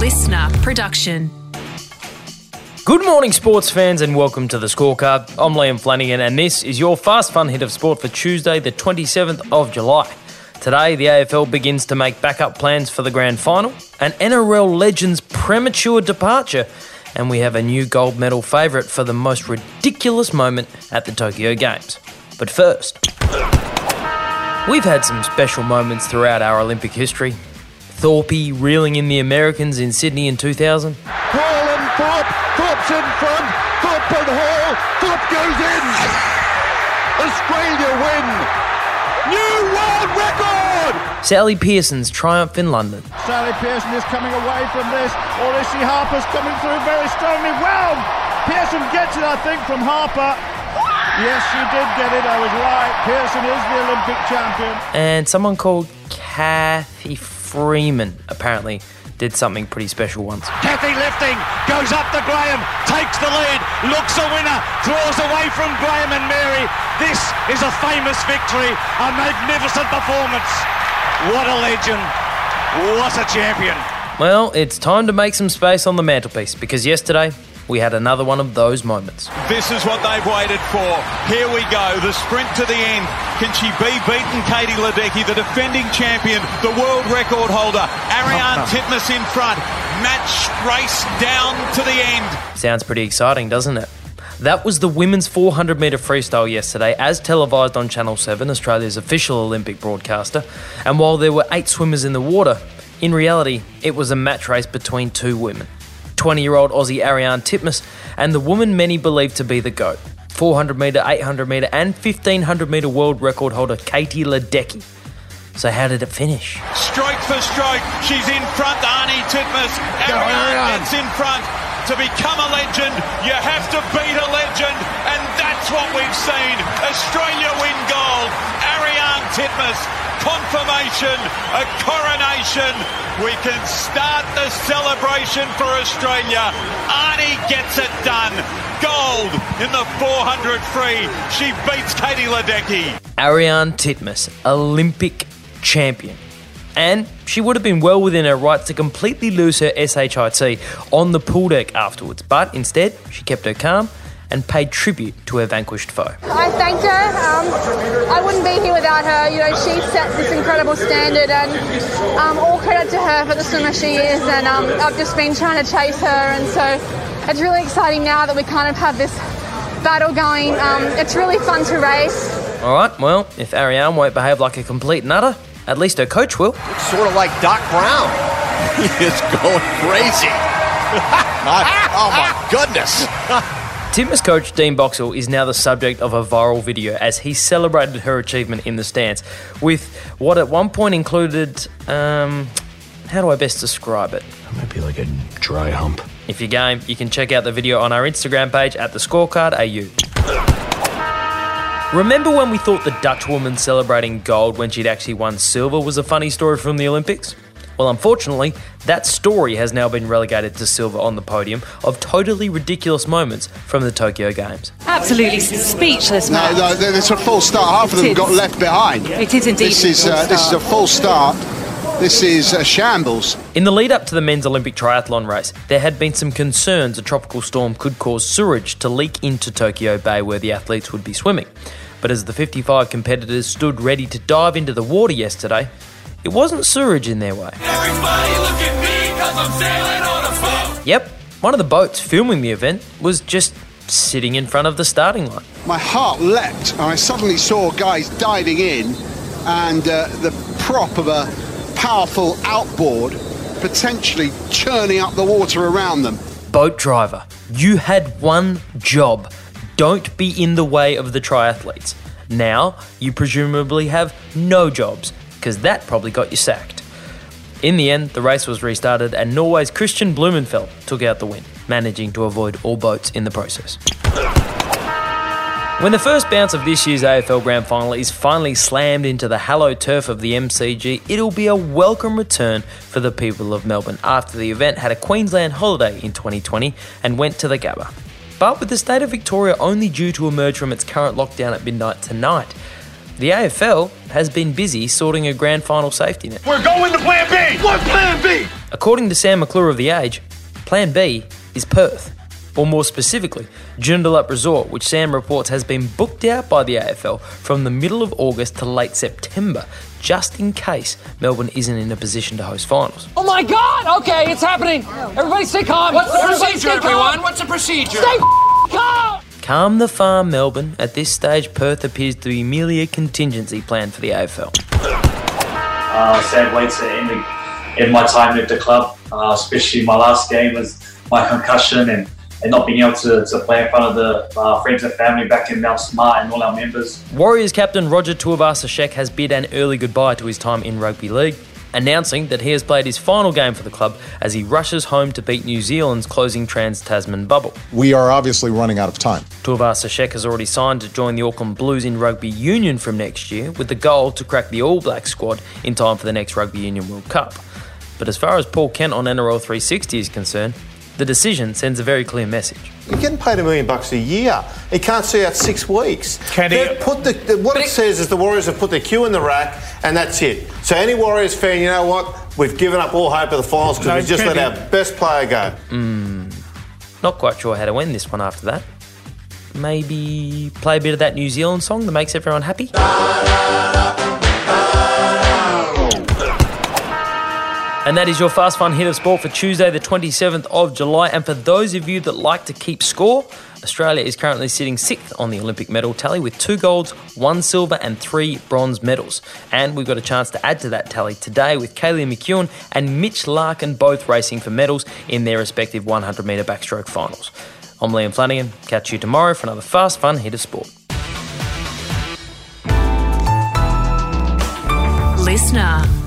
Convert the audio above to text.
listener production. Good morning, sports fans, and welcome to the scorecard. I'm Liam Flanagan, and this is your fast fun hit of sport for Tuesday, the 27th of July. Today, the AFL begins to make backup plans for the grand final, an NRL legend's premature departure, and we have a new gold medal favourite for the most ridiculous moment at the Tokyo Games. But first, we've had some special moments throughout our Olympic history. Thorpe reeling in the Americans in Sydney in 2000. Hall and Thorpe. Thorpe's in front. Thorpe and Hall. Thorpe goes in. Australia win. New world record. Sally Pearson's triumph in London. Sally Pearson is coming away from this, or is she Harper's coming through very strongly? Well, Pearson gets it, I think, from Harper. Yes, she did get it. I was right. Pearson is the Olympic champion. And someone called Cathy Freeman apparently did something pretty special once. Cathy lifting, goes up to Graham, takes the lead, looks a winner, draws away from Graham and Merry. This is a famous victory, a magnificent performance. What a legend. What a champion. Well, it's time to make some space on the mantelpiece because yesterday we had another one of those moments. This is what they've waited for. Here we go, the sprint to the end. Can she be beaten, Katie Ledecky, the defending champion, the world record holder? Ariarne Titmus in front. Match race down to the end. Sounds pretty exciting, doesn't it? That was the women's 400 metre freestyle yesterday, as televised on Channel 7, Australia's official Olympic broadcaster. And while there were eight swimmers in the water, in reality, it was a match race between two women. 20 year old Aussie Ariarne Titmus and the woman many believe to be the GOAT 400 metre, 800 metre, and 1500 metre world record holder Katie Ledecky. So, how did it finish? Stroke for stroke, she's in front, Arnie Titmus. Ariarne gets in front. To become a legend, you have to beat a legend, and that's what we've seen. Australia win gold. Ariarne Titmus, confirmation, a coronation. We can start the celebration for Australia. Arnie gets it done. Gold in the 400 free. She beats Katie Ledecky. Ariarne Titmus, Olympic champion. And she would have been well within her rights to completely lose her SHIT on the pool deck afterwards, but instead, she kept her calm and paid tribute to her vanquished foe. I thanked her. Um, I wouldn't be here without her. You know, she set this incredible standard, and um, all credit to her for the swimmer she is. And um, I've just been trying to chase her, and so it's really exciting now that we kind of have this battle going. Um, it's really fun to race. All right, well, if Ariarne won't behave like a complete nutter, at least her coach will. It's sort of like Doc Brown. He is going crazy. oh my goodness. Titmus coach Dean Boxall is now the subject of a viral video as he celebrated her achievement in the stands with what at one point included, um, how do I best describe it? Might be like a dry hump. If you're game, you can check out the video on our Instagram page at the scorecard AU. Remember when we thought the Dutch woman celebrating gold when she'd actually won silver was a funny story from the Olympics? Well, unfortunately, that story has now been relegated to silver on the podium of totally ridiculous moments from the Tokyo Games. Absolutely speechless, No, man. no, it's a full start. Half of them is. got left behind. It is indeed This a is full uh, this is a start. full start. This is a shambles. In the lead up to the men's Olympic triathlon race, there had been some concerns a tropical storm could cause sewage to leak into Tokyo Bay where the athletes would be swimming. But as the 55 competitors stood ready to dive into the water yesterday, it wasn't sewage in their way. Yep, one of the boats filming the event was just sitting in front of the starting line. My heart leapt, and I suddenly saw guys diving in, and uh, the prop of a powerful outboard potentially churning up the water around them. Boat driver, you had one job. Don't be in the way of the triathletes. Now, you presumably have no jobs, because that probably got you sacked. In the end, the race was restarted and Norway's Kristian Blummenfelt took out the win, managing to avoid all boats in the process. When the first bounce of this year's AFL Grand Final is finally slammed into the hallowed turf of the MCG, it'll be a welcome return for the people of Melbourne after the event had a Queensland holiday in 2020 and went to the Gabba. But with the state of Victoria only due to emerge from its current lockdown at midnight tonight, the AFL has been busy sorting a grand final safety net. We're going to Plan B. What Plan B? According to Sam McClure of The Age, Plan B is Perth. Or more specifically, Joondalup Resort, which Sam reports has been booked out by the AFL from the middle of August to late September, just in case Melbourne isn't in a position to host finals. Oh my god! Okay, it's happening! Everybody stay calm! What's the Everybody procedure, everyone? calm. What's the procedure? Stay calm! Calm the farm, Melbourne. At this stage, Perth appears to be merely a contingency plan for the AFL. Uh, sad way to end, end my time with the club, uh, especially my last game was my concussion and, and not being able to, to play in front of the uh, friends and family back in Mount Smart and all our members. Warriors captain Roger Tuivasa-Sheck has bid an early goodbye to his time in rugby league, announcing that he has played his final game for the club as he rushes home to beat New Zealand's closing Trans-Tasman bubble. We are obviously running out of time. Tuivasa-Sheck has already signed to join the Auckland Blues in rugby union from next year with the goal to crack the All Blacks squad in time for the next Rugby Union World Cup. But as far as Paul Kent on NRL 360 is concerned, the decision sends a very clear message. You're getting paid a million bucks a year. He can't see out six weeks. Can he- They've put the, the- what it says is the Warriors have put their cue in the rack, and that's it. So any Warriors fan, you know what? We've given up all hope of the finals because No, we just can let he- our best player go. Hmm. Not quite sure how to win this one after that. Maybe play a bit of that New Zealand song that makes everyone happy? And that is your fast fun hit of sport for Tuesday, the 27th of July. And for those of you that like to keep score, Australia is currently sitting sixth on the Olympic medal tally with two golds, one silver, and three bronze medals. And we've got a chance to add to that tally today with Kaylee McKeown and Mitch Larkin both racing for medals in their respective 100 metre backstroke finals. I'm Liam Flanagan. Catch you tomorrow for another fast fun hit of sport. Listener.